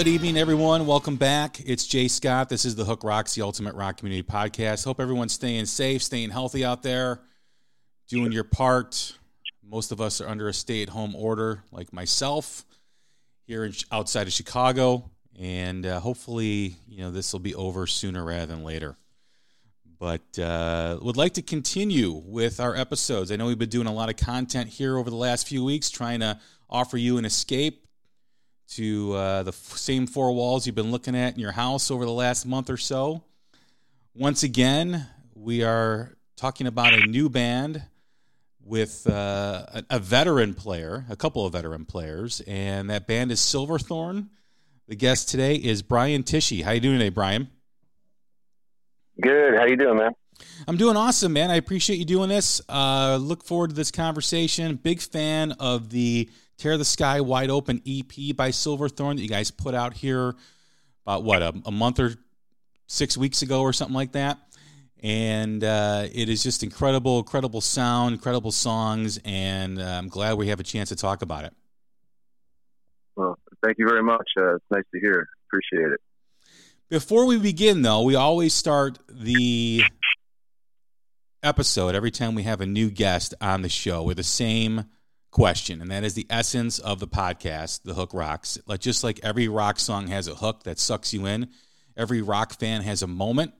Good evening, everyone. Welcome back. It's Jay Scott. This is the Hook Rocks, the Ultimate Rock Community Podcast. Hope everyone's staying safe, staying healthy out there, doing your part. Most of us are under a stay-at-home order, like myself, here in, outside of Chicago, and uh, hopefully, you know, this will be over sooner rather than later. But uh, would like to continue with our episodes. I know we've been doing a lot of content here over the last few weeks, trying to offer you an escape to uh, the f- same four walls you've been looking at in your house over the last month or so. Once again, we are talking about a new band with uh, a, a veteran player, a couple of veteran players, and that band is Silverthorne. The guest today is Brian Tichy. How you doing today, Brian? Good. How you doing, man? I'm doing awesome, man. I appreciate you doing this. Uh, look forward to this conversation. Big fan of the Tear the Sky Wide Open EP by Silverthorne that you guys put out here about what a, a month or six weeks ago or something like that. And uh, it is just incredible, incredible sound, incredible songs, and uh, I'm glad we have a chance to talk about it. Well, thank you very much. Uh, it's nice to hear. Appreciate it. Before we begin, though, we always start the episode every time we have a new guest on the show with the same question, and that is the essence of the podcast, The Hook Rocks. Like just like every rock song has a hook that sucks you in, every rock fan has a moment,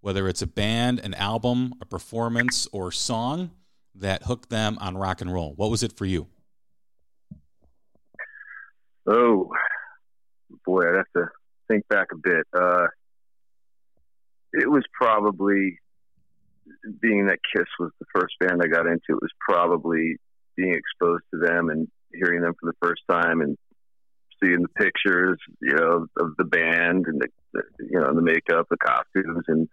whether it's a band, an album, a performance, or song that hooked them on rock and roll. What was it for you? Oh boy, I'd have to think back a bit. Uh, it was probably being that Kiss was the first band I got into. It was probably being exposed to them and hearing them for the first time and seeing the pictures, you know, of the band and the, the you know the makeup, the costumes, and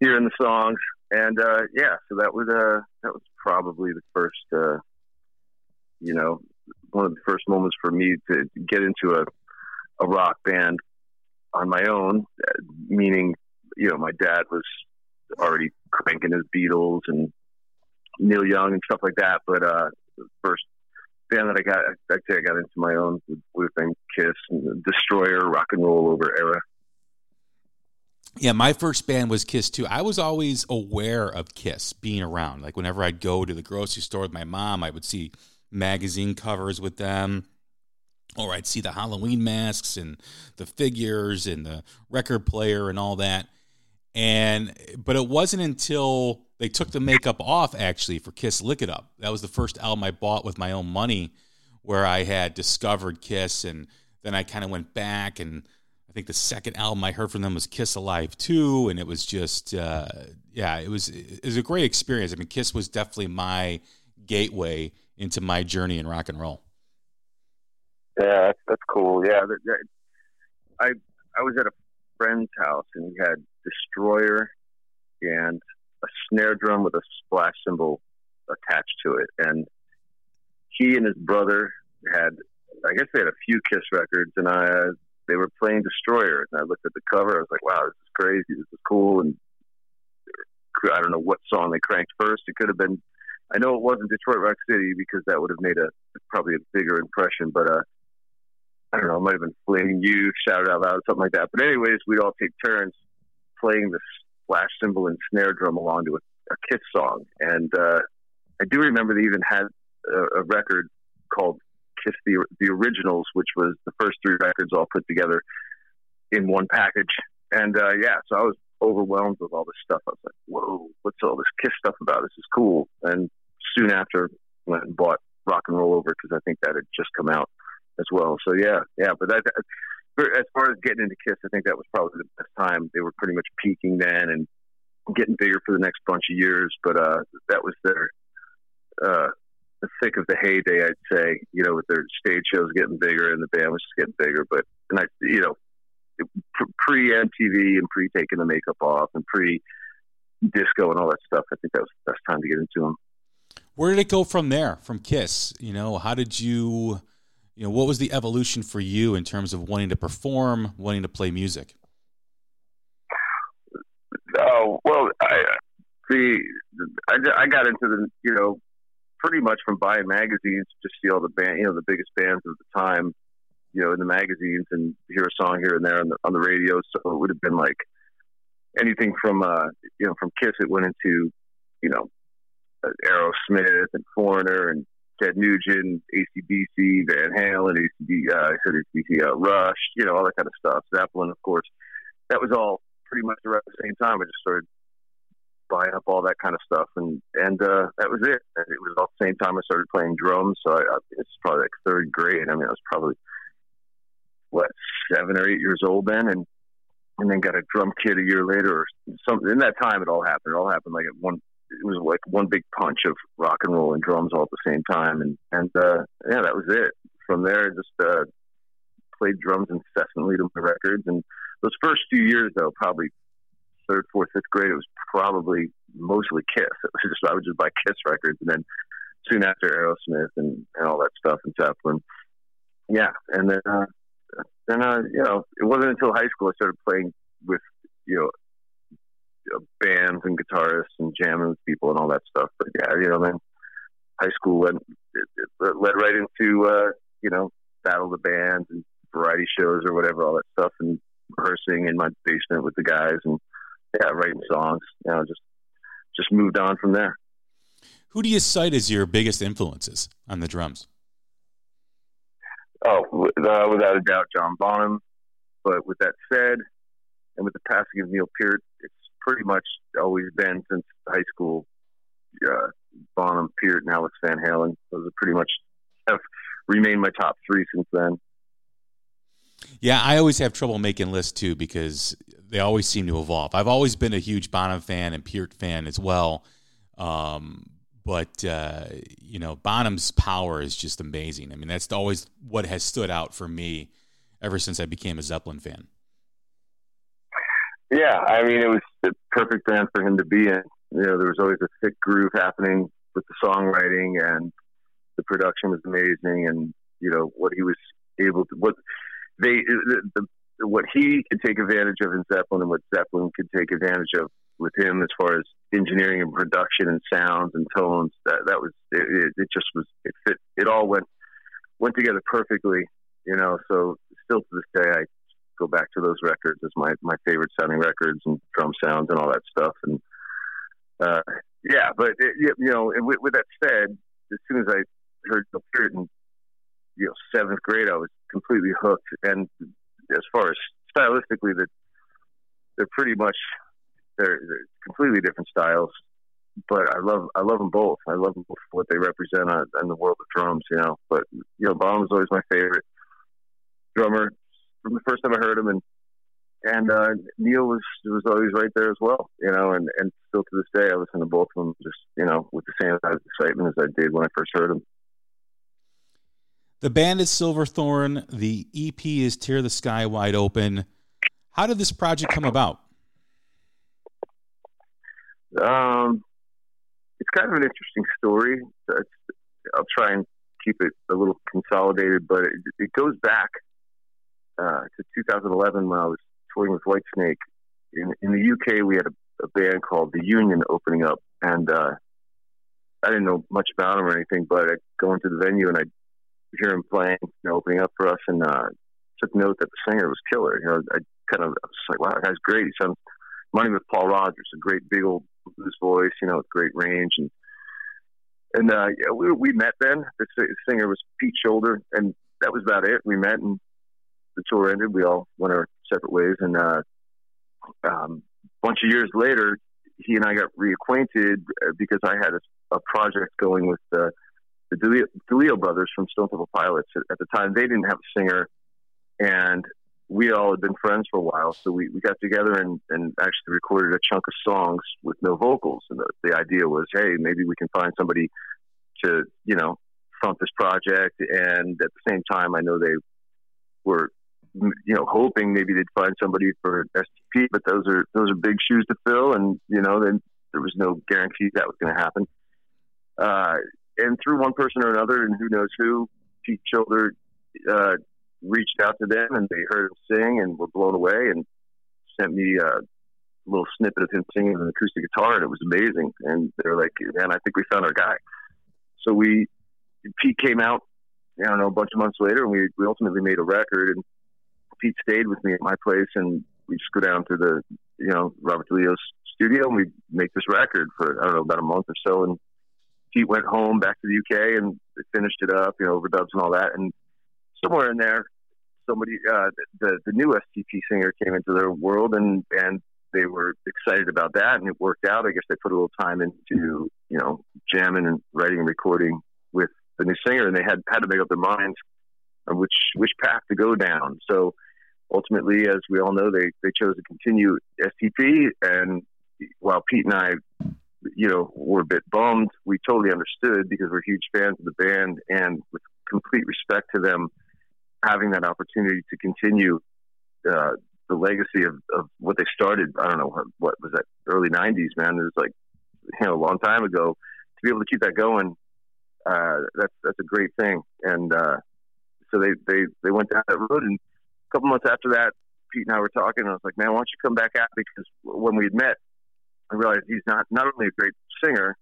hearing the songs. And uh, yeah, so that was uh, that was probably the first, uh, you know, one of the first moments for me to get into a a rock band on my own. Meaning, you know, my dad was already cranking his Beatles and Neil Young and stuff like that. But uh, first band that I got, I'd say I got into my own with thing Kiss and Destroyer, rock and roll over era. Yeah, my first band was Kiss too. I was always aware of Kiss being around. Like whenever I'd go to the grocery store with my mom, I would see magazine covers with them, or I'd see the Halloween masks and the figures and the record player and all that. And but it wasn't until they took the makeup off actually for Kiss Lick It Up. That was the first album I bought with my own money where I had discovered Kiss and then I kind of went back and I think the second album I heard from them was Kiss Alive 2 and it was just uh, yeah, it was it was a great experience. I mean Kiss was definitely my gateway into my journey in rock and roll. Yeah, that's, that's cool. Yeah, I I was at a friend's house and he had Destroyer and a snare drum with a splash cymbal attached to it, and he and his brother had, I guess they had a few Kiss records, and I they were playing Destroyer, and I looked at the cover, I was like, wow, this is crazy, this is cool, and I don't know what song they cranked first. It could have been, I know it wasn't Detroit Rock City because that would have made a probably a bigger impression, but uh, I don't know, it might have been Flaming Youth, Shout It Out Loud, something like that. But anyways, we'd all take turns playing the splash cymbal and snare drum along to a, a Kiss song, and uh, I do remember they even had a, a record called Kiss the the Originals, which was the first three records all put together in one package. And uh, yeah, so I was overwhelmed with all this stuff. I was like, "Whoa, what's all this Kiss stuff about? This is cool." And soon after, went and bought Rock and Roll Over because I think that had just come out as well. So yeah, yeah. But that, as far as getting into Kiss, I think that was probably the best time. They were pretty much peaking then and getting bigger for the next bunch of years. But uh, that was their uh, the thick of the heyday, I'd say. You know, with their stage shows getting bigger and the band was just getting bigger. But and I, you know, pre MTV and pre taking the makeup off and pre disco and all that stuff. I think that was the best time to get into them. Where did it go from there? From Kiss, you know, how did you, you know, what was the evolution for you in terms of wanting to perform, wanting to play music? Oh well, I see. I, I got into the you know pretty much from buying magazines to see all the band, you know, the biggest bands of the time, you know, in the magazines and hear a song here and there on the on the radio. So it would have been like anything from uh, you know, from Kiss. It went into you know, uh, Aerosmith and Foreigner and Ted Nugent, ACDC, Van Halen, ACD, uh, ACDC, uh, Rush, you know, all that kind of stuff. Zeppelin, of course. That was all pretty much around the same time. I just started buying up all that kind of stuff, and and uh, that was it. And it was all the same time I started playing drums. So I, I, it's probably like third grade. I mean, I was probably what seven or eight years old then, and and then got a drum kit a year later or something. In that time, it all happened. It all happened like at one. It was like one big punch of rock and roll and drums all at the same time, and and uh, yeah, that was it. From there, just uh, played drums incessantly to my records, and those first few years though, probably third, fourth, fifth grade, it was probably mostly Kiss. It was just I would just buy Kiss records, and then soon after Aerosmith and, and all that stuff and Zeppelin. Yeah, and then uh, then uh, you know it wasn't until high school I started playing with you know bands and guitarists and jamming with people and all that stuff. But yeah, you know, then high school went it, it led right into uh, you know battle the bands and variety shows or whatever, all that stuff, and rehearsing in my basement with the guys and yeah, writing songs. You know, just just moved on from there. Who do you cite as your biggest influences on the drums? Oh, uh, without a doubt, John Bonham. But with that said, and with the passing of Neil Peart, pretty much always been since high school. Uh, Bonham, Peart, and Alex Van Halen. Those are pretty much have remained my top three since then. Yeah, I always have trouble making lists too because they always seem to evolve. I've always been a huge Bonham fan and Peart fan as well. Um, but uh, you know, Bonham's power is just amazing. I mean, that's always what has stood out for me ever since I became a Zeppelin fan. Yeah, I mean, it was the perfect band for him to be in. You know, there was always a thick groove happening with the songwriting, and the production was amazing. And you know what he was able to what they the, the, what he could take advantage of in Zeppelin and what Zeppelin could take advantage of with him as far as engineering and production and sounds and tones. That that was it, it just was it fit it all went went together perfectly, you know. So still to this day, I go back to those records as my my favorite sounding records and drum sounds and all that stuff. And uh, yeah, but it, you know, with, with that said, as soon as I heard the Puritan, you know, seventh grade, I was completely hooked. And as far as stylistically, that they're pretty much they're, they're, completely different styles. But I love I love them both. I love them both what they represent on, in the world of drums. You know, but you know, Bonham was always my favorite drummer from the first time I heard him, and and uh, Neil was was always right there as well. You know, and and still to this day, I listen to both of them just you know with the same excitement as I did when I first heard them. The band is Silverthorne. The EP is Tear the Sky Wide Open. How did this project come about? Um, it's kind of an interesting story. It's, I'll try and keep it a little consolidated, but it, it goes back uh, to 2011 when I was touring with Whitesnake. In, in the UK, we had a, a band called The Union opening up, and uh, I didn't know much about them or anything, but I go into the venue and I hear him playing, you know, opening up for us, and uh, took note that the singer was killer. You know, I kind of I was like, wow, that guy's great. He sounds money with Paul Rodgers, a great big old blues voice, you know, with great range, and and uh, yeah, we we met then. The singer was Pete Shoulder, and that was about it. We met, and the tour ended. We all went our separate ways, and uh, um, a bunch of years later, he and I got reacquainted uh, because I had a a project going with the the DeLeo brothers from Stone Temple Pilots. At, at the time, they didn't have a singer, and we all had been friends for a while. So we, we got together and, and actually recorded a chunk of songs with no vocals. And the, the idea was, hey, maybe we can find somebody to, you know, front this project. And at the same time, I know they were, you know, hoping maybe they'd find somebody for STP, but those are those are big shoes to fill, and you know, then there was no guarantee that was going to happen. Uh, and through one person or another, and who knows who, Pete Shoulder uh, reached out to them, and they heard him sing and were blown away, and sent me a little snippet of him singing an acoustic guitar, and it was amazing. And they're like, "Man, I think we found our guy." So we, Pete came out, I don't know, a bunch of months later, and we we ultimately made a record. And Pete stayed with me at my place, and we just go down to the, you know, Robert DeLeo's studio, and we make this record for I don't know about a month or so, and Pete went home back to the UK and finished it up, you know, overdubs and all that. And somewhere in there, somebody, uh, the the new STP singer came into their world, and and they were excited about that, and it worked out. I guess they put a little time into you know jamming and writing and recording with the new singer, and they had had to make up their minds on which which path to go down. So ultimately, as we all know, they they chose to continue STP, and while Pete and I you know, were a bit bummed. We totally understood because we're huge fans of the band and with complete respect to them having that opportunity to continue uh, the legacy of, of what they started. I don't know what, what was that early '90s, man. It was like you know a long time ago. To be able to keep that going, uh, that's that's a great thing. And uh, so they they they went down that road, and couple months after that, Pete and I were talking. And I was like, man, why don't you come back out? Because when we had met, I realized he's not not only a great singer,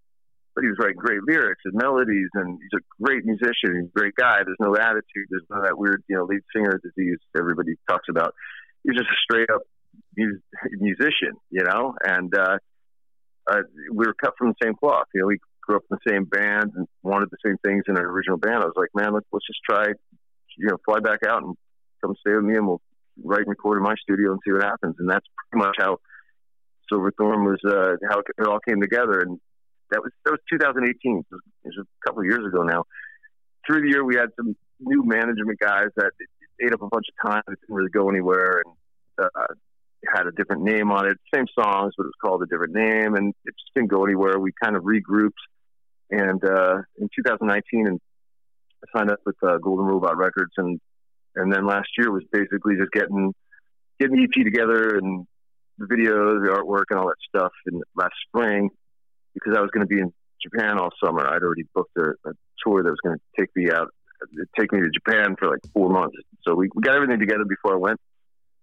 but he was writing great lyrics and melodies, and he's a great musician. He's a great guy. There's no attitude. There's no that weird, you know, lead singer disease everybody talks about. He's just a straight up musician, you know. And uh, uh, we were cut from the same cloth. You know, we grew up in the same band and wanted the same things in our original band. I was like, man, let's let's just try, you know, fly back out and come stay with me, and we'll write and record in my studio and see what happens. And that's pretty much how Silverthorne was uh, how it all came together, and that was that was 2018. It was, a couple of years ago now. Through the year, we had some new management guys that ate up a bunch of time. It didn't really go anywhere, and uh, had a different name on it. Same songs, but it was called a different name, and it just didn't go anywhere. We kind of regrouped, and uh, in 2019, and I signed up with uh, Golden Robot Records, and and then last year was basically just getting getting the EP together and the videos, the artwork, and all that stuff in last spring because I was going to be in Japan all summer. I'd already booked a, a tour that was going to take me out, take me to Japan for like four months. So we, we got everything together before I went,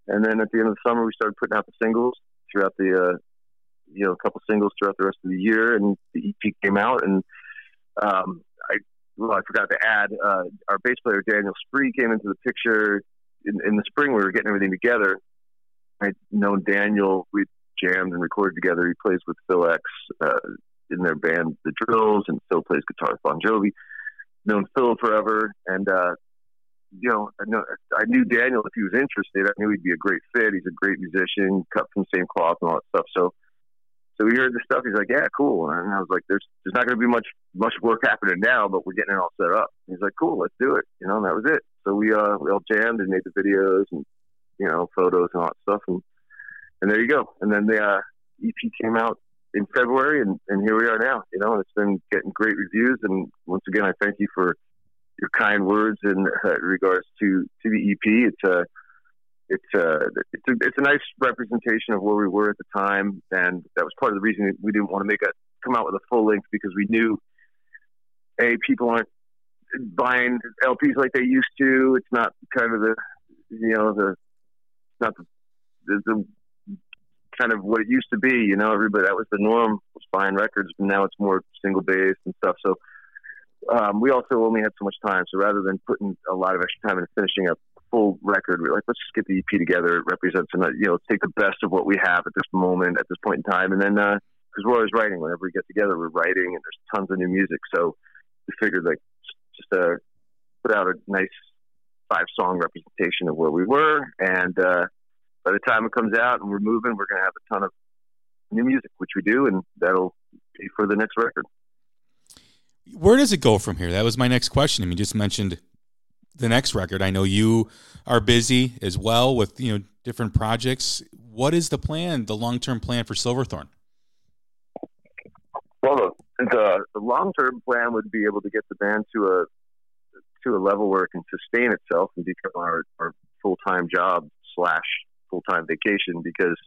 and then at the end of the summer, we started putting out the singles throughout the, uh, you know, a couple singles throughout the rest of the year, and the EP came out, and um, well, I forgot to add, uh, our bass player Daniel Spree came into the picture in, in the spring. We were getting everything together, I'd known Daniel. We jammed and recorded together. He plays with Phil X uh, in their band, The Drills, and Phil plays guitar with Bon Jovi. Known Phil forever, and uh, you know, I, know, I knew Daniel if he was interested. I knew he'd be a great fit. He's a great musician, cut from the same cloth and all that stuff. So, so we heard the stuff. He's like, "Yeah, cool." And I was like, "There's there's not going to be much much work happening now, but we're getting it all set up." he's like, "Cool, let's do it." You know, and that was it. So we uh we all jammed and made the videos and you know, photos and all that stuff. And, and there you go. And then the uh, EP came out in February, and, and here we are now. You know, and it's been getting great reviews. And once again, I thank you for your kind words in uh, regards to to the EP. It's uh, it's a it's a it's a nice representation of where we were at the time, and that was part of the reason we didn't want to make a come out with a full length because we knew a people aren't buying LPs like they used to. It's not kind of the you know the not the, the, the kind of what it used to be. You know, everybody that was the norm was buying records, but now it's more single based and stuff. So um, we also only had so much time. So rather than putting a lot of extra time into finishing a full record, we are like, let's just get the EP together. It represents, you know, let's take the best of what we have at this moment, at this point in time, and then because uh, we're always writing. Whenever we get together, we're writing, and there's tons of new music. So we figured like just uh, put out a nice five song representation of where we were, and uh, by the time it comes out and we're moving, we're going to have a ton of new music, which we do, and that'll be for the next record. Where does it go from here? That was my next question. I mean, you just mentioned the next record. I know you are busy as well with you know different projects. What is the plan, the long term plan for Silverthorne? Well, the, the, long term plan would be able to get the band to a to a level where it can sustain itself and become our, our full time job slash full time vacation. Because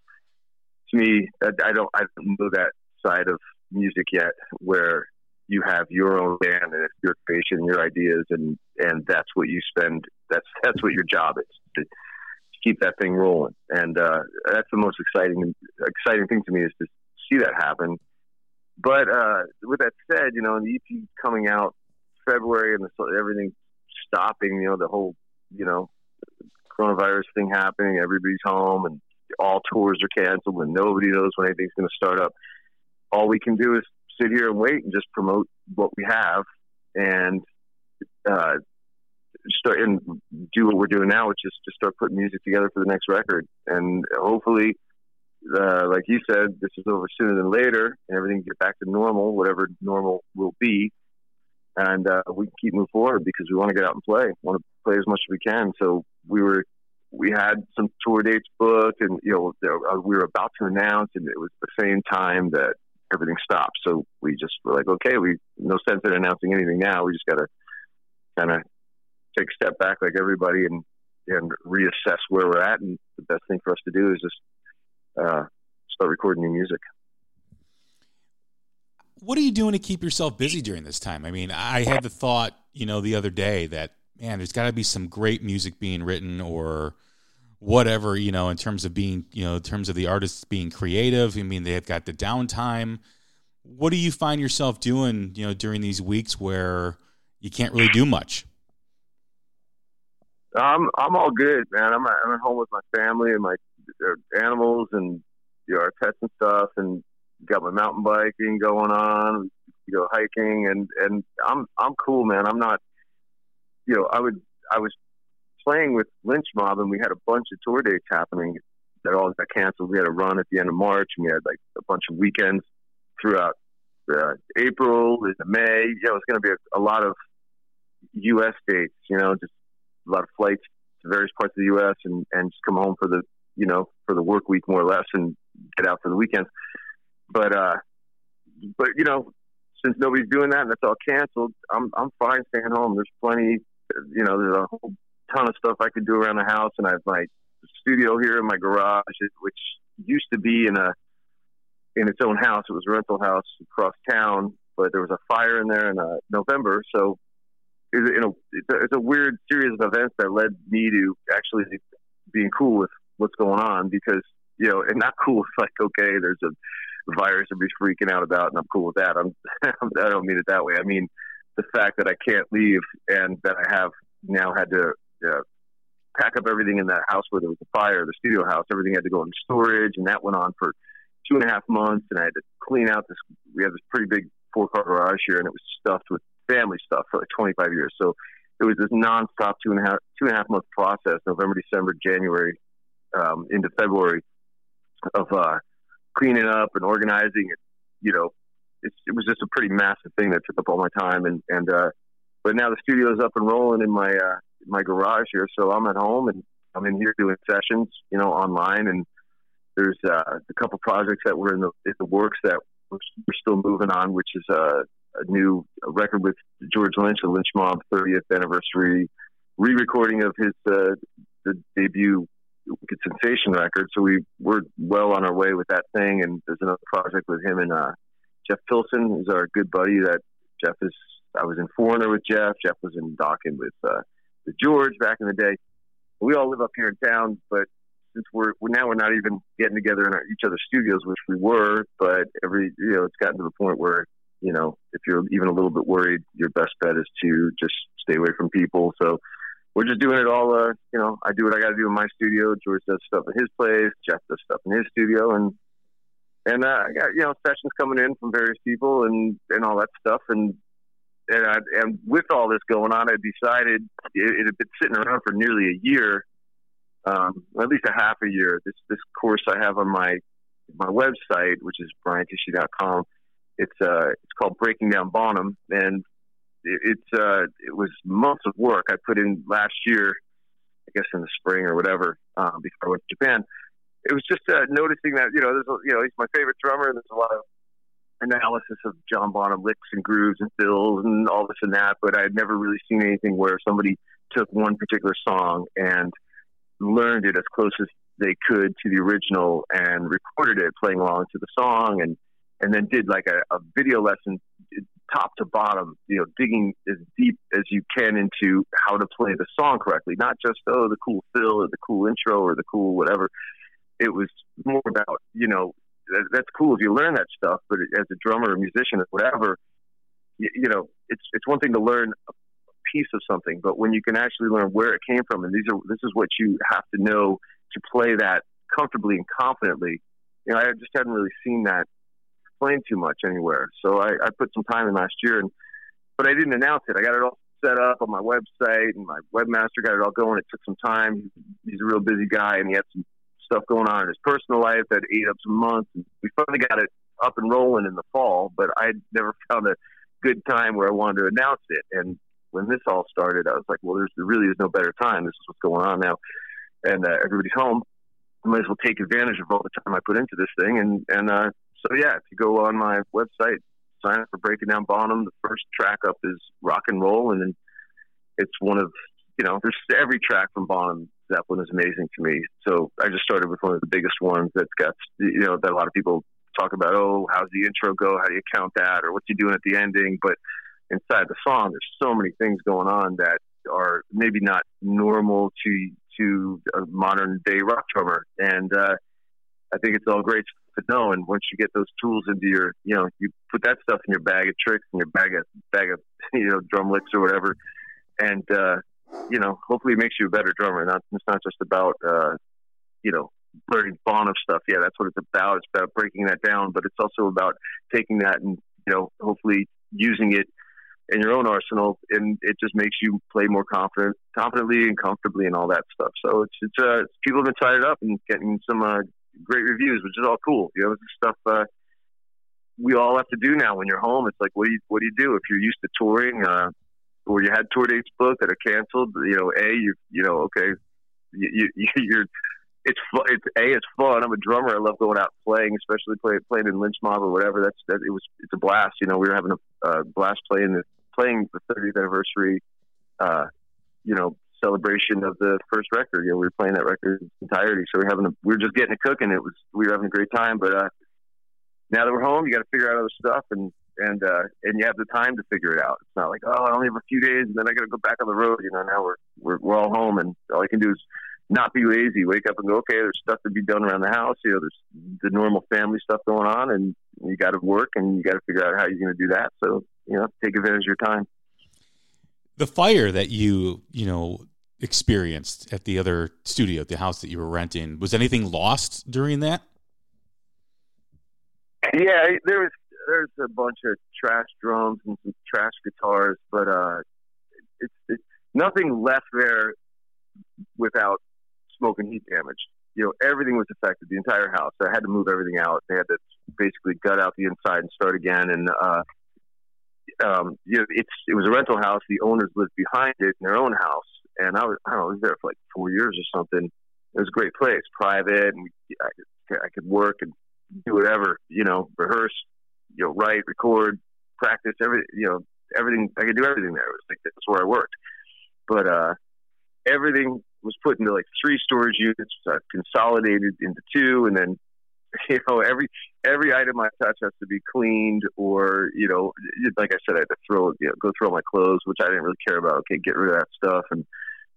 to me, I, I don't I don't know that side of music yet where you have your own band and it's your creation your ideas and and that's what you spend that's that's what your job is to, to keep that thing rolling. And uh, that's the most exciting exciting thing to me is to see that happen. But uh, with that said you know the EP coming out February and the, everything stopping you know the whole you know coronavirus thing happening everybody's home and all tours are canceled and nobody knows when anything's going to start up. All we can do is sit here and wait and just promote what we have and uh, start and do what we're doing now, which is to start putting music together for the next record. And hopefully, uh, like you said, this is over sooner than later, and everything get back to normal, whatever normal will be. And uh, we keep moving forward because we want to get out and play, want to play as much as we can. So we were, we had some tour dates booked, and you know, uh, we were about to announce, and it was the same time that everything stopped. So we just were like, okay, we no sense in announcing anything now. We just got to kind of take a step back, like everybody, and and reassess where we're at. And the best thing for us to do is just uh, start recording new music. What are you doing to keep yourself busy during this time? I mean, I had the thought, you know, the other day that man, there's got to be some great music being written or whatever you know in terms of being you know in terms of the artists being creative i mean they've got the downtime. What do you find yourself doing you know during these weeks where you can't really do much? I'm i'm all good man. I'm at, i'm at home with my family and my uh, animals and you know, our pets and stuff and got my mountain biking going on you know hiking and and i'm i'm cool man. I'm not you know i would i was playing with Lynch Mob, and we had a bunch of tour dates happening that all got canceled. We had a run at the end of March, and we had like a bunch of weekends throughout uh, April into May. You know, it's going to be a, a lot of U.S. dates. You know, just a lot of flights to various parts of the U.S. and and just come home for the you know for the work week more or less, and get out for the weekends. But uh, but you know, since nobody's doing that and it's all canceled, I'm I'm fine staying home. There's plenty. You know, there's a whole ton of stuff I could do around the house, and I have my studio here in my garage, which used to be in a in its own house. It was a rental house across town, but there was a fire in there in uh, November, so it, you know it's a, it's a weird series of events that led me to actually being cool with what's going on because you know, and not cool. It's like okay, there's a virus to be freaking out about, and I'm cool with that. I'm I don't mean it that way. I mean the fact that I can't leave and that I have now had to uh, pack up everything in that house where there was a fire, the studio house. Everything had to go in storage, and that went on for two and a half months. And I had to clean out this. We had this pretty big four car garage here, and it was stuffed with family stuff for like 25 years. So it was this nonstop two and a half two and a half month process, November, December, January, um, into February, of uh, cleaning up and organizing. And, you know, it, it was just a pretty massive thing that took up all my time. And and uh, but now the studio is up and rolling in my uh, my garage here, so I'm at home and I'm in here doing sessions, you know, online. And there's uh, a couple projects that were in the, in the works that we're, still moving on, which is a, a new record with George Lynch, the Lynch Mob 30th anniversary re-recording of his uh, the debut Wicked Sensation record. So we we're well on our way with that thing. And there's another project with him and uh, Jeff Pilson, who's our good buddy. That Jeff is. I was in Foreigner with Jeff. Jeff was in Dokken with uh, with George back in the day. We all live up here in town, but since we're, we're now we're not even getting together in our, each other's studios, which we were, but every you know it's gotten to the point where you know if you're even a little bit worried, your best bet is to just stay away from people. So we're just doing it all. Uh, you know, I do what I got to do in my studio. George does stuff in his place. Jeff does stuff in his studio, and and uh, I got you know sessions coming in from various people and and all that stuff. And and I, and with all this going on, I decided it, it had been sitting around for nearly a year, um, at least a half a year. This this course I have on my my website, which is briantichy.com. It's uh it's called Breaking Down Bonham, and it's uh, it was months of work I put in last year, I guess in the spring or whatever, um, before I went to Japan. It was just uh, noticing that you know there's you know he's my favorite drummer and there's a lot of analysis of John Bonham licks and grooves and fills and all this and that, but I had never really seen anything where somebody took one particular song and learned it as close as they could to the original and recorded it playing along to the song and and then did like a, a video lesson top to bottom, you know, digging as deep as you can into how to play the song correctly, not just oh the cool fill or the cool intro or the cool whatever. It was more about you know that, that's cool if you learn that stuff, but as a drummer or musician or whatever, you, you know, it's it's one thing to learn a piece of something, but when you can actually learn where it came from, and these are this is what you have to know to play that comfortably and confidently. You know, I just hadn't really seen that playing too much anywhere. So I, I put some time in last year, and but I didn't announce it. I got it all set up on my website, and my webmaster got it all going. It took some time. He's a real busy guy, and he had some stuff going on in his personal life that ate up some months. We finally got it up and rolling in the fall, but I never found a good time where I wanted to announce it. And when this all started, I was like, well, there's, there really is no better time. This is what's going on now, and uh, everybody's home. I might as well take advantage of all the time I put into this thing, and and uh, so yeah, if you go on my website, sign up for Breaking Down Bonham. The first track up is Rock and Roll, and then it's one of you know, there's every track from Bonham Zeppelin is amazing to me. So I just started with one of the biggest ones that's got you know that a lot of people talk about. Oh, how's the intro go? How do you count that? Or what's he doing at the ending? But inside the song, there's so many things going on that are maybe not normal to to a modern day rock drummer, and uh, I think it's all great to know. And once you get those tools into your, you know, you put that stuff in your bag of tricks and your bag of bag of you know drum licks or whatever, and uh, you know, hopefully it makes you a better drummer. Not it's not just about uh, you know learning Bonham stuff. Yeah, that's what it's about. It's about breaking that down, but it's also about taking that and you know hopefully using it in your own arsenal, and it just makes you play more confident, confidently and comfortably, and all that stuff. So it's it's uh, people have been fired up and getting some uh, great reviews, which is all cool. You know, stuff uh, we all have to do now when you're home. It's like, what do you what do you do if you're used to touring, uh, or you had tour dates booked that are canceled? You know, a you you know, okay, you, you you're it's it's a it's fun. I'm a drummer. I love going out playing, especially play, playing in lynch mob or whatever. That's that. It was it's a blast. You know, we were having a uh, blast playing the playing the 30th anniversary. Uh, you know, celebration of the first record. You know, we were playing that record entirety, so we are having a, we were just getting it cooking. It was we were having a great time. But uh, now that we're home, you got to figure out other stuff, and and uh, and you have the time to figure it out. It's not like oh, I only have a few days, and then I got to go back on the road. You know, now we're we're we're all home, and all I can do is not be lazy. Wake up and go. Okay, there's stuff to be done around the house. You know, there's the normal family stuff going on, and you got to work, and you got to figure out how you're going to do that. So you know, take advantage of your time the fire that you you know experienced at the other studio, the house that you were renting, was anything lost during that? Yeah, there was there's a bunch of trash drums and some trash guitars, but uh, it's, it's nothing left there without smoke and heat damage. You know, everything was affected, the entire house. I had to move everything out. They had to basically gut out the inside and start again. And uh, um, you know, it's it was a rental house. The owners lived behind it in their own house, and I was I don't know, I was there for like four years or something. It was a great place, private, and I I could work and do whatever, you know, rehearse, you know, write, record, practice, every, you know, everything. I could do everything there. It was like that's where I worked. But uh, everything was put into like three storage units, uh, consolidated into two, and then you know every every item I touch has to be cleaned, or you know, like I said, I had to throw you know, go throw my clothes, which I didn't really care about. Okay, get rid of that stuff, and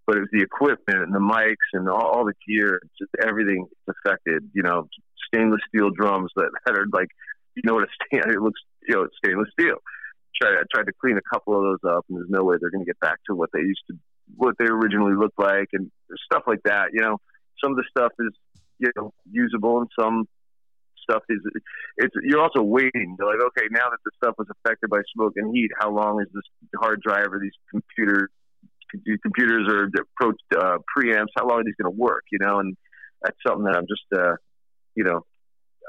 but it was the equipment and the mics and all, all the gear, just everything affected. You know, stainless steel drums that, that are like, you know what a stain, it looks, you know, it's stainless steel. Tried, I tried to clean a couple of those up, and there's no way they're going to get back to what they used to, what they originally looked like, and stuff like that. You know, some of the stuff is, you know, usable, and some stuff is, it's. You're also waiting. You're like, okay, now that the stuff was affected by smoke and heat, how long is this hard drive or these computers computers or pro uh, preamps, how long are these going to work? You know, and that's something that I'm just, uh, you know,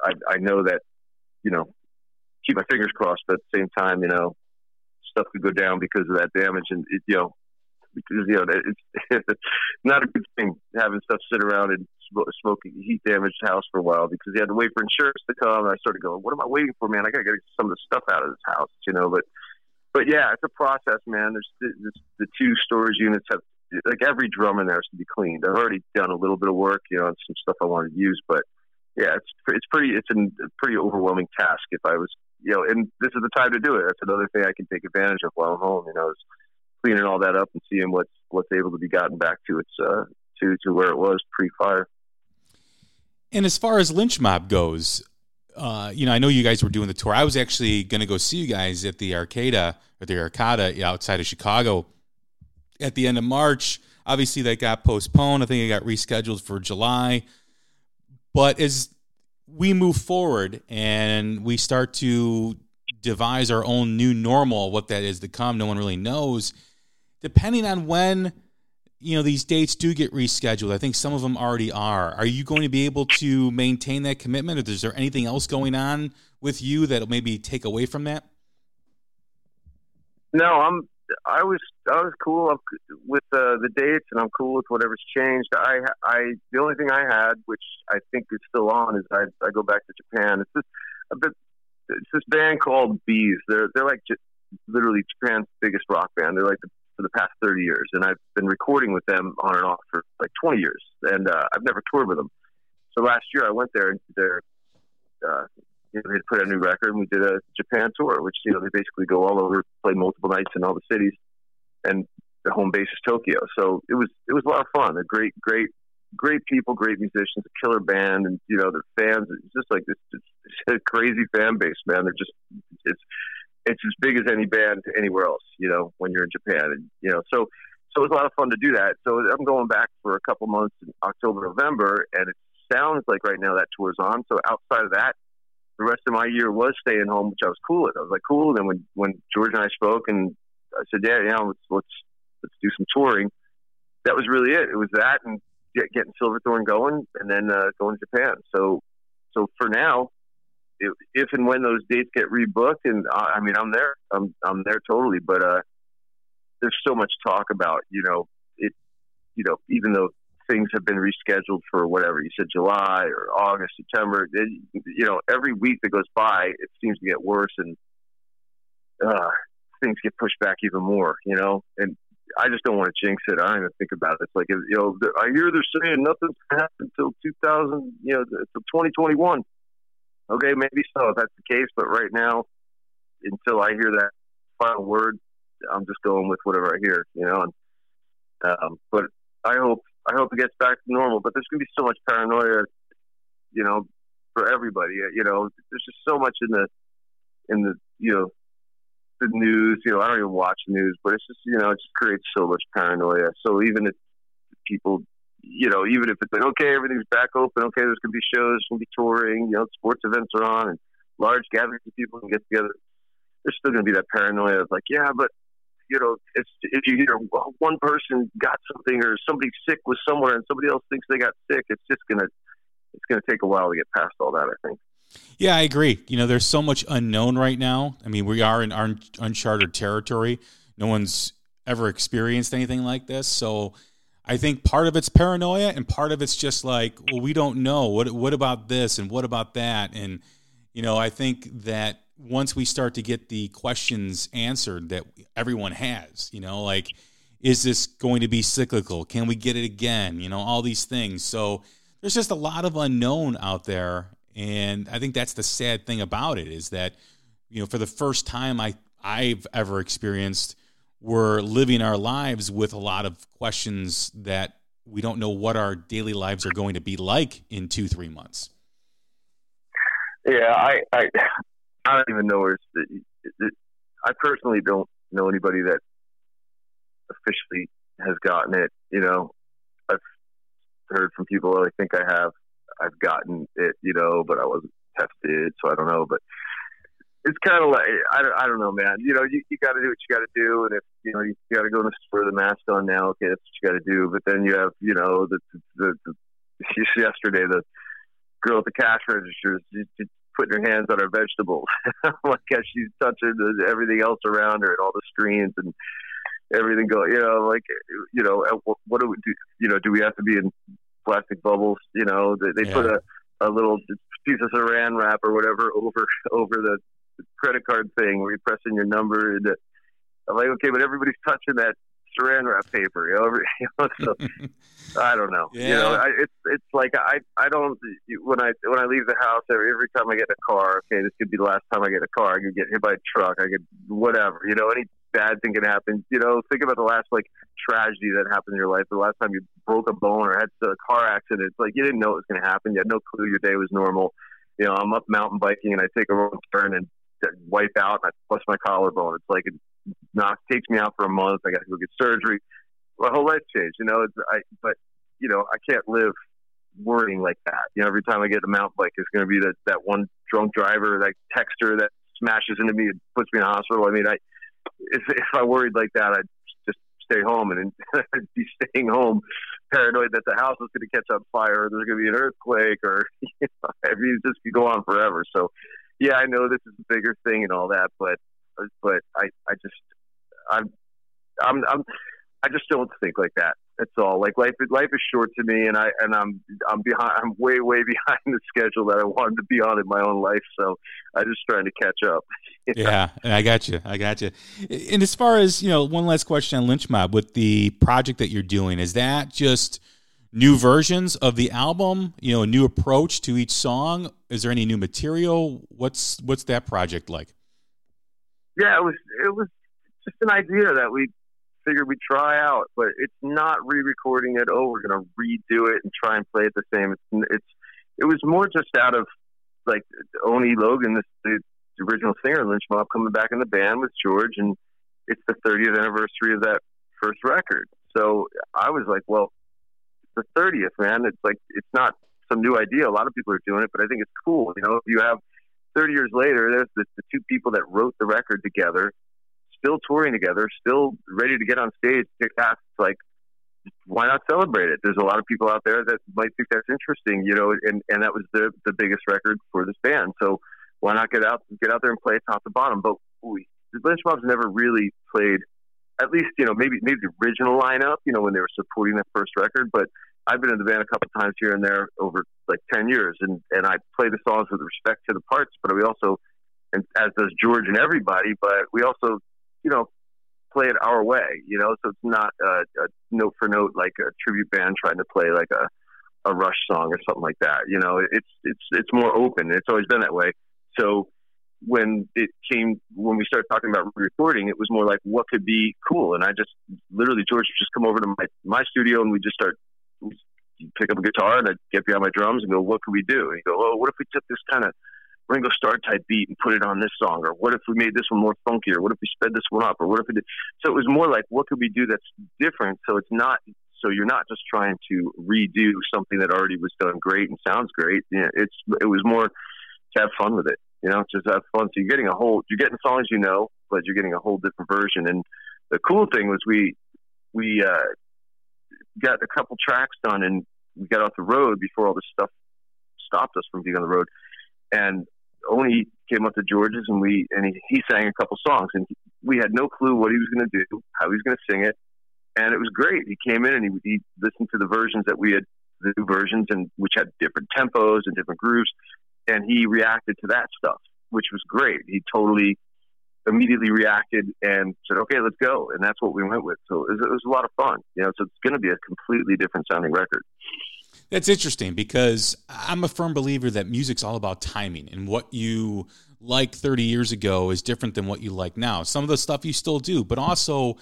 I, I know that, you know, keep my fingers crossed, but at the same time, you know, stuff could go down because of that damage, and it, you know, because you know it's, not a good thing having stuff sit around and smoking heat damaged house for a while because you had to wait for insurance to come. And I started going, "What am I waiting for, man? I got to get some of the stuff out of this house," you know. But but yeah, it's a process, man. There's the, the two storage units have like every drum in there has to be cleaned. I've already done a little bit of work, you know, on some stuff I wanted to use, but yeah, it's it's pretty it's a pretty overwhelming task. If I was, you know, and this is the time to do it. That's another thing I can take advantage of while I'm home. You know, is cleaning all that up and seeing what's what's able to be gotten back to its uh to to where it was pre-fire. And as far as lynch mob goes, uh, you know, I know you guys were doing the tour. I was actually going to go see you guys at the Arcada or the Arcada outside of Chicago at the end of March. Obviously, that got postponed. I think it got rescheduled for July. But as we move forward and we start to devise our own new normal, what that is to come, no one really knows. Depending on when you know these dates do get rescheduled i think some of them already are are you going to be able to maintain that commitment or is there anything else going on with you that'll maybe take away from that no i'm i was i was cool. With uh, the dates and i'm cool with whatever's changed. I i the only thing i had which i think is still on is i i go back to japan. It's this a bit it's this band called B'z. They're they're like just literally japan's biggest rock band. They're like the for the past 30 years, and I've been recording with them on and off for like 20 years, and uh, I've never toured with them. So last year I went there and their, uh, you know, they put out a new record, and we did a Japan tour, which you know they basically go all over, play multiple nights in all the cities, and the home base is Tokyo. So it was it was a lot of fun. They're great, great, great people, great musicians, a killer band, and you know their fans. It's just like this, it's a crazy fan base, man. They're just it's it's as big as any band anywhere else, you know, when you're in Japan. And, you know, so, so it was a lot of fun to do that. So I'm going back for a couple months in October, November, and it sounds like right now that tour's on. So outside of that, the rest of my year was staying home, which I was cool with. I was like, cool. And then when, when George and I spoke and I said, yeah, yeah, let's, let's, let's do some touring. That was really it. It was that and get, getting Silverthorne going and then uh, going to Japan. So, so for now, if, if and when those dates get rebooked, and uh, I mean, I'm there, I'm I'm there totally. But uh, there's so much talk about, you know, it, you know, even though things have been rescheduled for whatever you said, July or August, September, it, you know, every week that goes by, it seems to get worse, and uh, things get pushed back even more, you know, and. I just don't want to jinx it. I don't even think about it. It's like you know, I hear they're saying nothing's to happen until 2000, you know, until 2021 okay, maybe so if that's the case. But right now, until I hear that final word, I'm just going with whatever I hear, you know. And um, but I hope I hope it gets back to normal. But there's going to be so much paranoia, you know, for everybody. Uh, you know, there's just so much in the in the you know the news. You know, I don't even watch the news, but it's just you know it just creates so much paranoia. So even if people you know, even if it's like, okay, everything's back open, okay, there's going to be shows, going to be touring, you know, sports events are on, and large gatherings of people can get together. There's still going to be that paranoia of like, yeah, but you know, it's, if you hear one person got something or somebody sick was somewhere and somebody else thinks they got sick, it's just gonna it's gonna take a while to get past all that. I think. Yeah, I agree. You know, there's so much unknown right now. I mean, we are in un- uncharted territory. No one's ever experienced anything like this, so I think part of it's paranoia and part of it's just like, well, we don't know. What what about this and what about that? And you know, I think that once we start to get the questions answered that everyone has, you know, like is this going to be cyclical? Can we get it again? You know, all these things. So there's just a lot of unknown out there, and I think that's the sad thing about it is that you know for the first time I I've ever experienced we're living our lives with a lot of questions that we don't know what our daily lives are going to be like in two three months. Yeah, I I, I don't even know where. I personally don't know anybody that officially has gotten it. You know, I've heard from people. Oh, I think I have. I've gotten it. You know, but I wasn't tested, so I don't know. But it's kind of like I don't, I don't know, man. You know, you, you got to do what you got to do, and if you know you got to go in the store, the mask on now. Okay, that's what you got to do. But then you have, you know, the the, the, the yesterday the girl at the cash register is putting her hands on her vegetables, like as she's touching everything else around her and all the screens and everything going. You know, like you know, what, what do we do? You know, do we have to be in plastic bubbles? You know, they, they yeah. put a a little piece of saran wrap or whatever over over the credit card thing where you press in your number. And I'm like, okay, but everybody's touching that saran wrap paper. You know, you know so I don't know. Yeah. You know, I, it's it's like I I don't when I when I leave the house every every time I get in a car. Okay, this could be the last time I get a car. I could get hit by a truck. I could whatever. You know, any bad thing can happen. You know, think about the last like tragedy that happened in your life. The last time you broke a bone or had a car accident. It's like you didn't know it was going to happen. You had no clue your day was normal. You know, I'm up mountain biking and I take a wrong turn and wipe out and I bust my collarbone. It's like knocks takes me out for a month. I got to go get surgery. My whole life changed, you know. It's, I but you know I can't live worrying like that. You know, every time I get a mountain bike, it's going to be that that one drunk driver, that texter that smashes into me and puts me in the hospital. I mean, I if if I worried like that, I'd just stay home and I'd be staying home paranoid that the house was going to catch on fire or there's going to be an earthquake or you know, I mean, it just could go on forever. So yeah, I know this is a bigger thing and all that, but but I I just I'm I'm I'm I just don't think like that. That's all. Like life life is short to me, and I and I'm I'm behind. I'm way way behind the schedule that I wanted to be on in my own life. So I'm just trying to catch up. yeah, I got you. I got you. And as far as you know, one last question on Lynch Mob with the project that you're doing, is that just new versions of the album? You know, a new approach to each song. Is there any new material? What's what's that project like? Yeah, it was it was just an idea that we figured we'd try out, but it's not re-recording it. Oh, we're gonna redo it and try and play it the same. It's it's it was more just out of like Oni Logan, the, the original singer Lynch Mob, coming back in the band with George, and it's the 30th anniversary of that first record. So I was like, well, the 30th, man. It's like it's not some new idea. A lot of people are doing it, but I think it's cool. You know, if you have 30 years later, there's the, the two people that wrote the record together, still touring together, still ready to get on stage. It's like, why not celebrate it? There's a lot of people out there that might think that's interesting, you know, and, and that was the, the biggest record for this band. So why not get out, get out there and play top to bottom? But we, the Lynch Mob's never really played, at least, you know, maybe, maybe the original lineup, you know, when they were supporting that first record, but I've been in the band a couple of times here and there over like ten years, and and I play the songs with respect to the parts, but we also, and as does George and everybody, but we also, you know, play it our way, you know. So it's not a, a note for note like a tribute band trying to play like a a Rush song or something like that. You know, it's it's it's more open. It's always been that way. So when it came when we started talking about recording, it was more like what could be cool. And I just literally George just come over to my my studio and we just start pick up a guitar and I'd get behind my drums and go, what can we do? And you go, oh, what if we took this kind of Ringo Starr type beat and put it on this song? Or what if we made this one more funky? Or what if we sped this one up? Or what if we did? So it was more like, what could we do that's different? So it's not, so you're not just trying to redo something that already was done great and sounds great. You know, it's, it was more to have fun with it, you know, just have fun. So you're getting a whole, you're getting songs you know, but you're getting a whole different version. And the cool thing was we, we, uh, got a couple tracks done and we got off the road before all this stuff stopped us from being on the road. And Oni came up to George's and we and he, he sang a couple songs and we had no clue what he was going to do, how he was going to sing it, and it was great. He came in and he, he listened to the versions that we had, the new versions, and which had different tempos and different grooves, and he reacted to that stuff, which was great. He totally immediately reacted and said, "Okay, let's go," and that's what we went with. So it was, it was a lot of fun. You know, so it's going to be a completely different sounding record. That's interesting because I'm a firm believer that music's all about timing and what you like 30 years ago is different than what you like now. Some of the stuff you still do, but also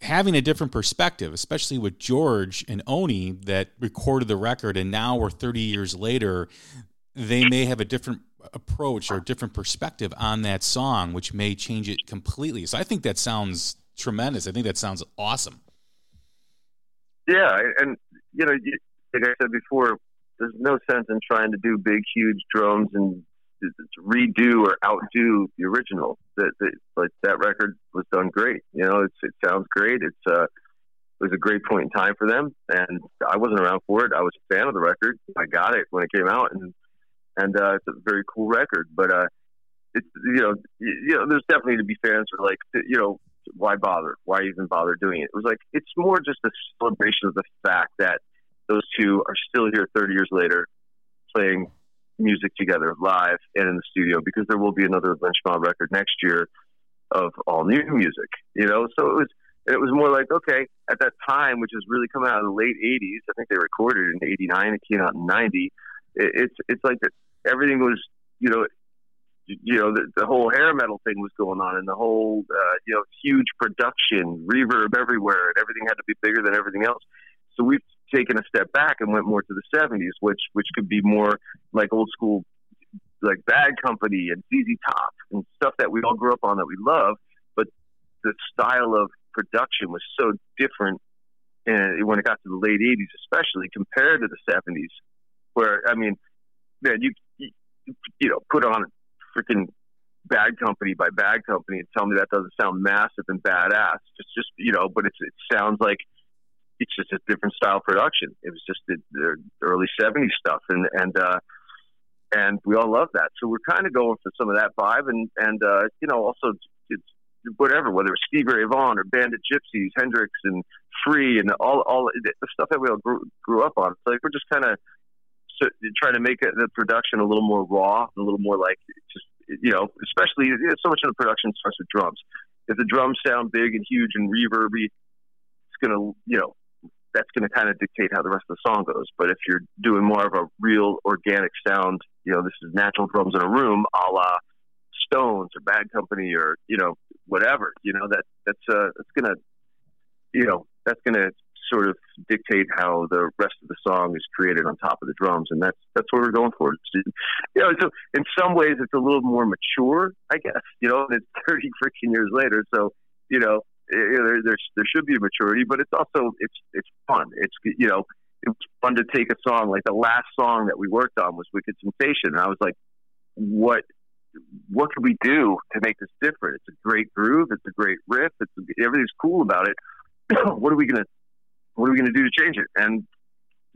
having a different perspective, especially with George and Oni that recorded the record and now we're 30 years later, they may have a different approach or different perspective on that song, which may change it completely. So I think that sounds tremendous. I think that sounds awesome. Yeah, and you know, like I said before, there's no sense in trying to do big, huge drums and redo or outdo the original. That, that like that record was done great. You know, it sounds great. It's uh, it was a great point in time for them, and I wasn't around for it. I was a fan of the record. I got it when it came out, and and uh, it's a very cool record. But uh, it's you know you know there's definitely to be fans who are like you know why bother? Why even bother doing it? It was like it's more just a celebration of the fact that those two are still here 30 years later, playing music together live and in the studio because there will be another Lynch Mob record next year of all new music. You know, so it was it was more like okay at that time, which is really coming out of the late '80s. I think they recorded in '89. It came out in '90. It, it's it's like everything was you know you know the, the whole hair metal thing was going on and the whole uh, you know huge production reverb everywhere and everything had to be bigger than everything else so we've taken a step back and went more to the 70s, which which could be more like old school, like Bad Company and ZZ Top and stuff that we all grew up on that we love. But the style of production was so different, and when it got to the late 80s, especially compared to the 70s, where I mean, man, you you, know put on freaking Bad Company by Bad Company and tell me that doesn't sound massive and badass. It's just you know, but it's, it sounds like it's just a different style production. It was just the, the early '70s stuff, and and uh, and we all love that. So we're kind of going for some of that vibe, and and uh, you know also it's whatever, whether it's Stevie Ray Vaughan or Bandit Gypsies, Hendrix, and Free, and all all the stuff that we all grew, grew up on. So like we're just kind of trying to make the production a little more raw, a little more like just you know, especially you know, so much of the production starts with drums. If the drums sound big and huge and reverby, it's gonna you know that's to kind of dictate how the rest of the song goes. But if you're doing more of a real organic sound, you know, this is natural drums in a room, a la Stones or Bad Company or you know whatever. You know that that's uh that's gonna you know that's gonna sort of dictate how the rest of the song is created on top of the drums, and that's that's what we're going for. It's, you know, so in some ways it's a little more mature, I guess. You know, and it's thirty freaking years later, so you know you know, there, there's there should be a maturity, but it's also it's it's fun. It's you know it's fun to take a song like the last song that we worked on was Wicked Sensation, and I was like, what what could we do to make this different? It's a great groove, it's a great riff, it's everything's cool about it. what are we gonna what are we gonna do to change it? And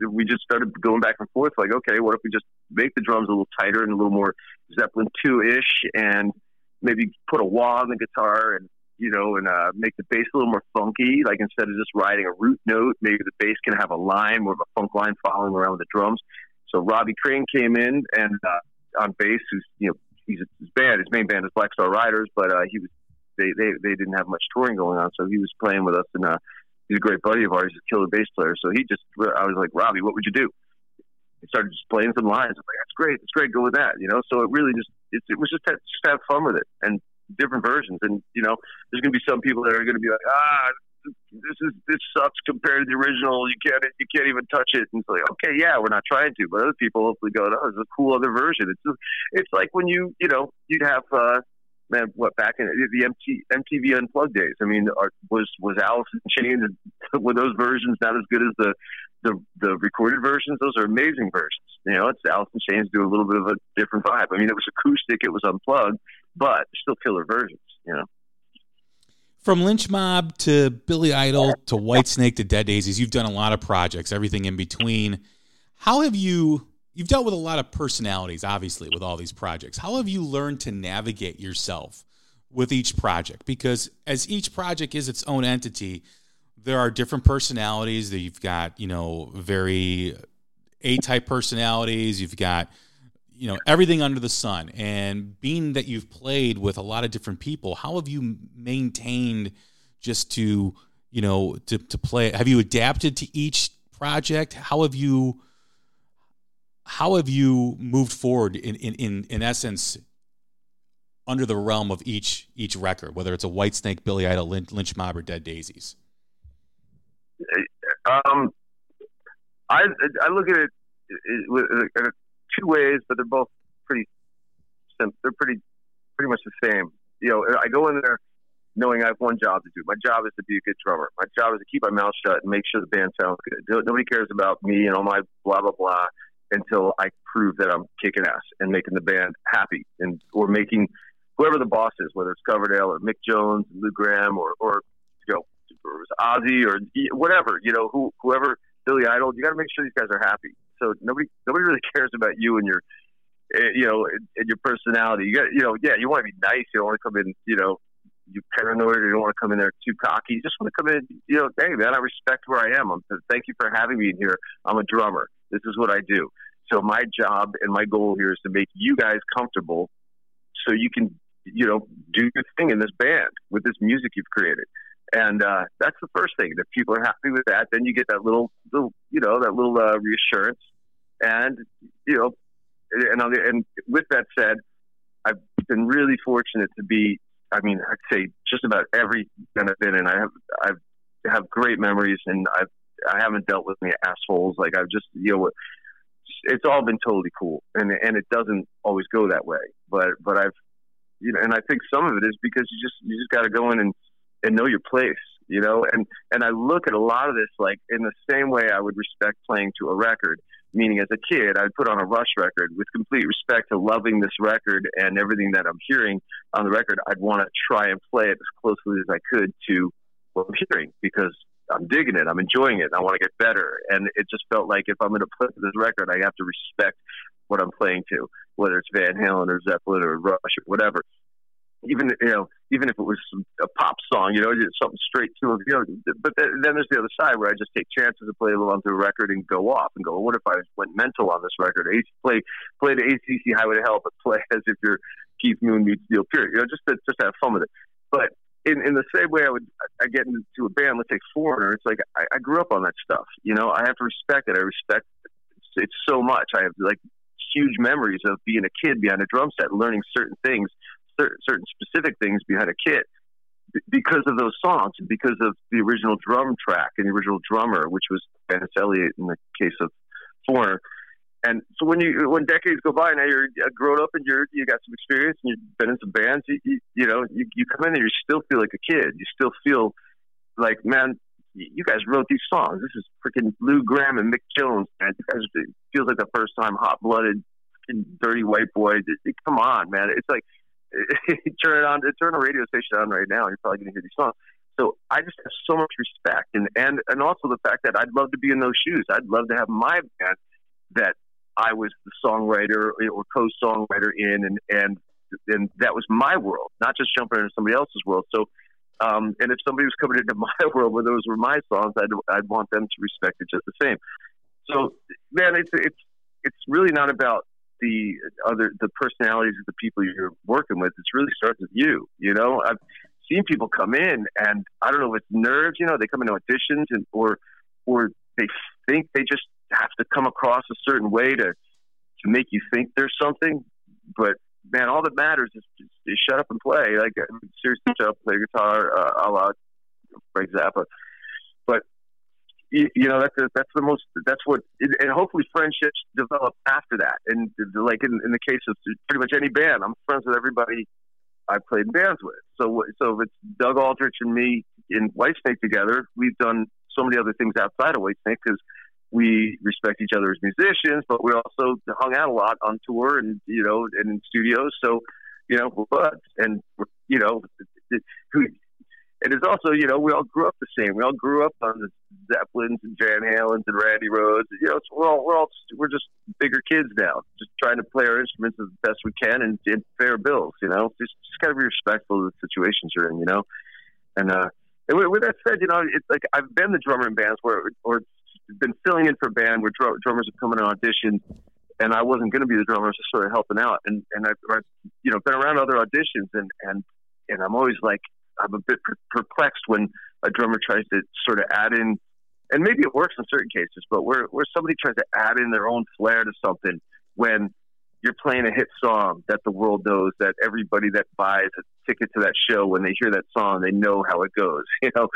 we just started going back and forth, like, okay, what if we just make the drums a little tighter and a little more Zeppelin two ish, and maybe put a wah on the guitar and you know, and uh, make the bass a little more funky. Like instead of just riding a root note, maybe the bass can have a line, more of a funk line following around with the drums. So Robbie Crane came in and uh, on bass, who's you know, he's his band, his main band is Black Star Riders, but uh, he was they, they they didn't have much touring going on, so he was playing with us, and uh, he's a great buddy of ours, he's a killer bass player. So he just, I was like, Robbie, what would you do? He started just playing some lines. I'm like, that's great, that's great, go with that, you know. So it really just it, it was just just have fun with it, and different versions. And you know, there's to be some people that are to be like, ah, this is this sucks compared to the original. You can't you can't even touch it. And it's like, okay, yeah, we're not trying to, but other people hopefully go, oh, it's a cool other version. It's just, it's like when you you know you'd have. uh Man, what back in the MT, MTV Unplugged days? I mean, are, was was Alice in Chains? Were those versions not as good as the the the recorded versions? Those are amazing versions. You know, it's Alice in Chains do a little bit of a different vibe. I mean, it was acoustic, it was unplugged, but still killer versions, you know. From Lynch Mob to Billy Idol to Whitesnake to Dead Daisies, you've done a lot of projects, everything in between. How have you you've dealt with a lot of personalities obviously with all these projects. How have you learned to navigate yourself with each project? Because as each project is its own entity, there are different personalities. That you've got, you know, very A-type personalities, you've got you know everything under the sun. And being that you've played with a lot of different people how have you maintained just to you know to, to play? Have you adapted to each project? How have you how have you moved forward in in in, in essence under the realm of each each record whether it's a Whitesnake, billy idol lynch, lynch mob or dead daisies um i i look at it in two ways but they're both pretty simple they're pretty pretty much the same you know i go in there knowing I have one job to do. My job is to be a good drummer. My job is to keep my mouth shut and make sure the band sounds good. Nobody cares about me and all my blah blah blah until I prove that I'm kicking ass and making the band happy and or making whoever the boss is, whether it's Coverdale or Mick Jones, Lou Gramm, or or you know, or it was Ozzy or whatever, you know, who whoever Billy Idol. You got to make sure these guys are happy. So nobody nobody really cares about you and your eh, you know, and your personality. You got, you know, yeah, you want to be nice. You don't want to come in, you know, you paranoid you don't want to come in there too cocky. You just want to come in, you know, hey man, I respect where I am. I'm, thank you for having me in here. I'm a drummer. This is what I do. So my job and my goal here is to make you guys comfortable, so you can, you know, do your thing in this band with this music you've created. And uh, that's the first thing. If people are happy with that, then you get that little, little, you know, that little uh, reassurance. And you know, and and with that said, I've been really fortunate to be I mean, I'd say just about every band I've been I have I've have great memories, and I've I haven't dealt with any assholes. Like I've just you know, it's all been totally cool, and and it doesn't always go that way. But but I've you know, and I think some of it is because you just you just got to go in and and know your place, you know. And and I look at a lot of this like in the same way I would respect playing to a record meaning as a kid, I'd put on a Rush record with complete respect to loving this record and everything that I'm hearing on the record. I'd want to try and play it as closely as I could to what I'm hearing because I'm digging it, I'm enjoying it, I want to get better. And it just felt like if I'm going to play this record, I have to respect what I'm playing to, whether it's Van Halen or Zeppelin or Rush or whatever even you know, even if it was a pop song, you know, something straight to. You know, but then, there's the other side where I just take chances to play along to a record and go off and go, what if I went mental on this record? Play play the ACDC Highway to Hell, but play as if you're Keith Moon meets Neil Peart. You know, just to just have fun with it. But in, in the same way I would I get into a band, let's say Foreigner, it's like I, I grew up on that stuff. You know, I have to respect it. I respect it, it so much. I have like huge memories of being a kid behind a drum set, learning certain things certain specific things behind a kit because of those songs, because of the original drum track and the original drummer, which was Dennis Elliott in the case of Foreigner. And so when you when decades go by, now you're uh, grown up and you're you got some experience and you've been in some bands. You, you, you know you, you come in there, you still feel like a kid. You still feel like man, you guys wrote these songs. This is freaking Lou Gramm and Mick Jones. Man, you guys it feels like the first time hot blooded, dirty white boy. Come on, man. It's like turn it on, turn a radio station on right now, you're probably to hear these songs. So I just have so much respect, and and and also the fact that I'd love to be in those shoes. I'd love to have my band that I was the songwriter or co-songwriter in, and and and that was my world, not just jumping into somebody else's world. So, um, and if somebody was coming into my world where those were my songs, I'd I'd want them to respect it just the same. So, man, it's it's it's really not about the other the personalities of the people you're working with. It really starts with you. You know, I've seen people come in, and I don't know if it's nerves. You know, they come into auditions, and or or they think they just have to come across a certain way to to make you think there's something. But man, all that matters is is shut up and play. Like seriously, shut up, play guitar, uh, a la Frank Zappa. But you, you know that's that's the most that's what and hopefully friendships develop after that and like in, in the case of pretty much any band i'm friends with everybody i played bands with so so if it's doug aldrich and me in whitesnake together we've done so many other things outside of whitesnake because we respect each other as musicians but we also hung out a lot on tour and you know and in studios so you know we're buds and you know and it's also, you know, we all grew up the same. We all grew up on the Zeppelins and Van Halens and Randy Rhoads. You know, we're all we're all we're just bigger kids now, just trying to play our instruments as best we can and, and our bills. You know, just just gotta be respectful of the situations you're in. You know, and uh, and with, with that said, you know, it's like I've been the drummer in bands where or been filling in for a band where dr- drummers have come in on auditions and I wasn't going to be the drummer. I was just sort of helping out, and and I've, I've you know been around other auditions, and and and I'm always like I'm a bit perplexed when a drummer tries to sort of add in, and maybe it works in certain cases, but where where somebody tries to add in their own flair to something when you're playing a hit song that the world knows that everybody that buys a ticket to that show when they hear that song they know how it goes you know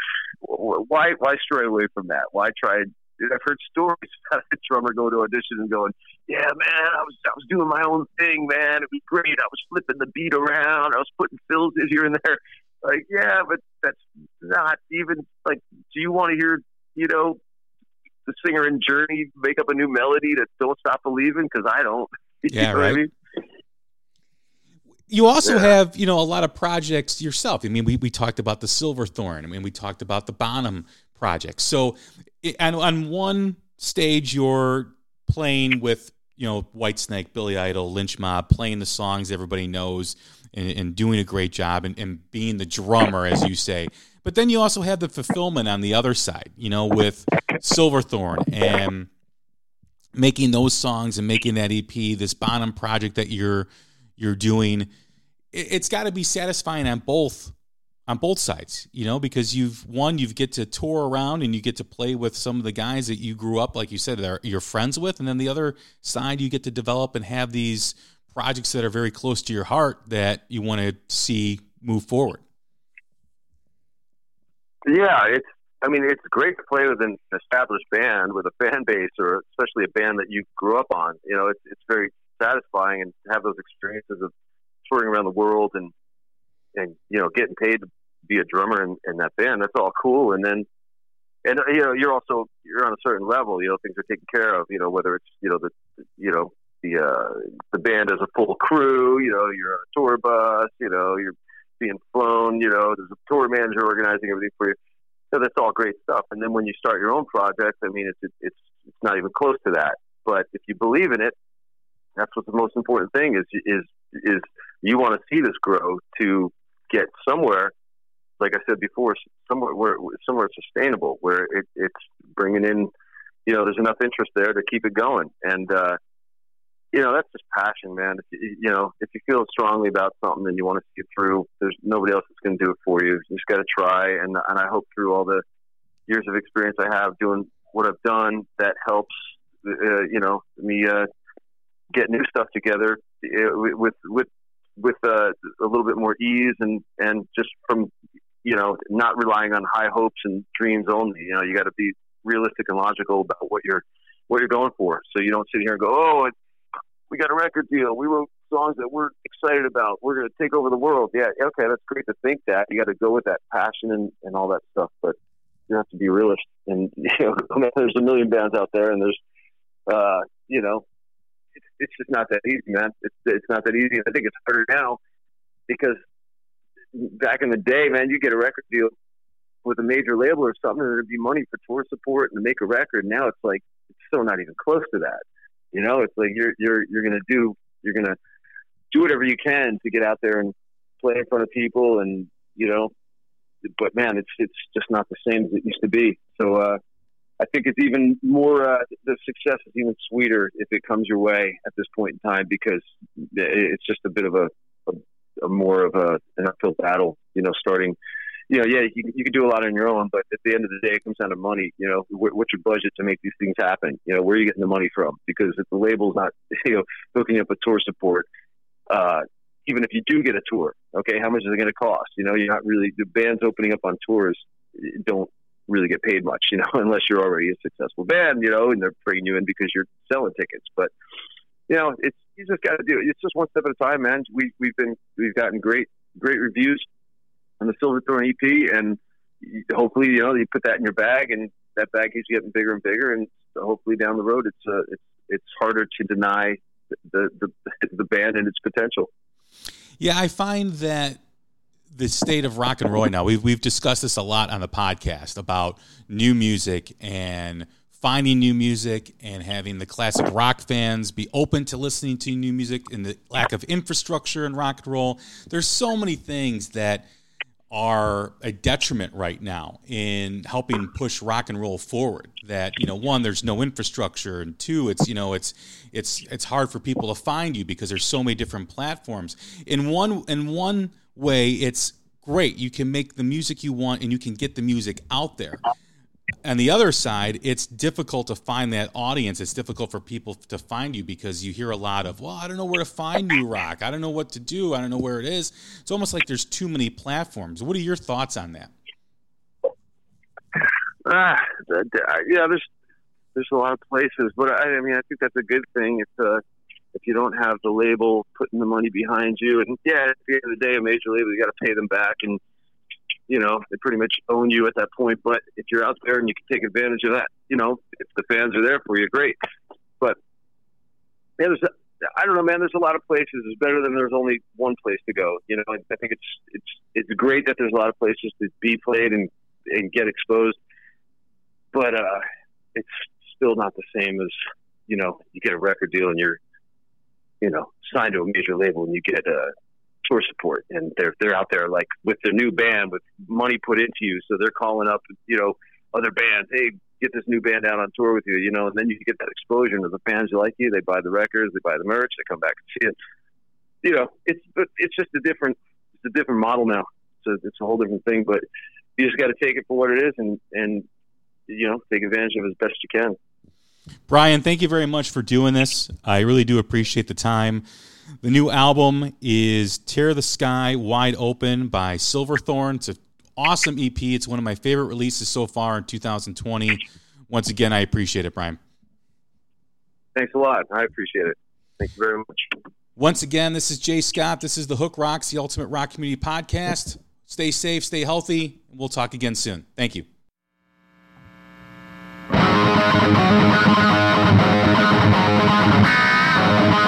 why why stray away from that why try I've heard stories about a drummer going to audition and going, "Yeah, man, I was I was doing my own thing, man. It was great. I was flipping the beat around. I was putting fills in here and there. Like, yeah, but that's not even like. Do you want to hear, you know, the singer in Journey make up a new melody that "Don't Stop Believing"? Because I don't. Yeah, right. I mean? You also yeah. have, you know, a lot of projects yourself. I mean, we, we talked about the Silverthorne. I mean, we talked about the Bonham project. So, and on one stage, you're playing with, you know, Whitesnake, Billy Idol, Lynch Mob, playing the songs everybody knows and, and doing a great job and, and being the drummer, as you say. But then you also have the fulfillment on the other side, you know, with Silverthorne and making those songs and making that EP, this Bonham project that you're you're doing. It's got to be satisfying on both on both sides, you know, because you've one, you've get to tour around and you get to play with some of the guys that you grew up, like you said, that you're friends with, and then the other side, you get to develop and have these projects that are very close to your heart that you want to see move forward. Yeah, it's. I mean, it's great to play with an established band with a fan base, or especially a band that you grew up on. You know, it's it's very satisfying and to have those experiences of touring around the world and and you know getting paid to be a drummer in, in that band. That's all cool. And then, and you know, you're also you're on a certain level. You know, things are taken care of. You know, whether it's you know the you know the uh, the band has a full crew. You know, you're on a tour bus. You know, you're being flown. You know, there's a tour manager organizing everything for you. So that's all great stuff. And then when you start your own project, I mean, it's it's it's not even close to that. But if you believe in it, that's what the most important thing is. Is is you want to see this grow to get somewhere, like I said before, somewhere where somewhere sustainable, where it, it's bringing in, you know, there's enough interest there to keep it going, and uh, you know, that's just passion, man. If you, you know, if you feel strongly about something and you want to see it through, there's nobody else that's going to do it for you. You just got to try, and and I hope through all the years of experience I have doing what I've done, that helps, uh, you know, me uh, get new stuff together uh, with with with uh, a little bit more ease and and just from you know not relying on high hopes and dreams only. You know, you got to be realistic and logical about what you're what you're going for. So you don't sit here and go, oh, we got a record deal. We wrote songs that we're excited about. We're going to take over the world. Yeah, okay, that's great to think that. You got to go with that passion and, and all that stuff. But you have to be realist. And you know, there's a million bands out there, and there's, uh, you know, it's just not that easy, man. It's it's not that easy. I think it's harder now because back in the day, man, you get a record deal with a major label or something, and there'd be money for tour support and to make a record. Now it's like it's still not even close to that. You know, it's like you're you're you're gonna do you're gonna do whatever you can to get out there and play in front of people, and you know, but man, it's it's just not the same as it used to be. So uh, I think it's even more, uh, the success is even sweeter if it comes your way at this point in time because it's just a bit of a, a, more of a, an uphill battle, you know, starting, you know, yeah, you, you can do a lot on your own, but at the end of the day, it comes down to money. You know, what's your budget to make these things happen? You know, where are you getting the money from? Because if the label's not, you know, hooking up a tour support, uh, even if you do get a tour, okay, how much is it going to cost? You know, you're not really the bands opening up on tours don't really get paid much, you know, unless you're already a successful band, you know, and they're bringing you in because you're selling tickets. But you know, it's you just got to do it. It's just one step at a time, man. We we've been we've gotten great great reviews on the Silverthorne EP, and hopefully, you know, you put that in your bag, and that bag keeps getting bigger and bigger, and hopefully down the road, it's uh, it's it's harder to deny the the the band and its potential. Yeah, I find that the state of rock and roll now. We've we've discussed this a lot on the podcast about new music and finding new music and having the classic rock fans be open to listening to new music and the lack of infrastructure in rock and roll. There's so many things that are a detriment right now in helping push rock and roll forward that you know one there's no infrastructure and two it's you know it's it's it's hard for people to find you because there's so many different platforms. In one in one way it's great. You can make the music you want and you can get the music out there on the other side, it's difficult to find that audience. It's difficult for people to find you because you hear a lot of, well, I don't know where to find new rock. I don't know what to do. I don't know where it is. It's almost like there's too many platforms. What are your thoughts on that? Ah, yeah, there's there's a lot of places, but I, I mean, I think that's a good thing. If uh, if you don't have the label putting the money behind you, and yeah, at the end of the day, a major label, you got to pay them back, and you know, they pretty much own you at that point. But if you're out there and you can take advantage of that, you know, if the fans are there for you, great. But yeah, there's, I don't know, man. There's a lot of places. It's better than there's only one place to go. You know, I think it's it's it's great that there's a lot of places to be played and and get exposed. But uh, it's still not the same as you know, you get a record deal and you're, you know, signed to a major label and you get a tour support, and they're they're out there like with their new band with money put into you, so they're calling up you know other bands, hey, get this new band out on tour with you, you know, and then you get that exposure to the fans who like you. They buy the records, they buy the merch, they come back and see it. You know, it's but it's just a different it's a different model now. So it's a whole different thing, but you just got to take it for what it is and and you know take advantage of it as best you can. Brian, thank you very much for doing this. I really do appreciate the time. The new album is Tear the Sky Wide Open by Silverthorne. It's an awesome EP. It's one of my favorite releases so far in 2020. Once again, I appreciate it, Brian. Thanks a lot. I appreciate it. Thank you very much. Once again, this is Jay Scott. This is the Hook Rocks, the Ultimate Rock Community Podcast. Stay safe, stay healthy, and we'll talk again soon. Thank you.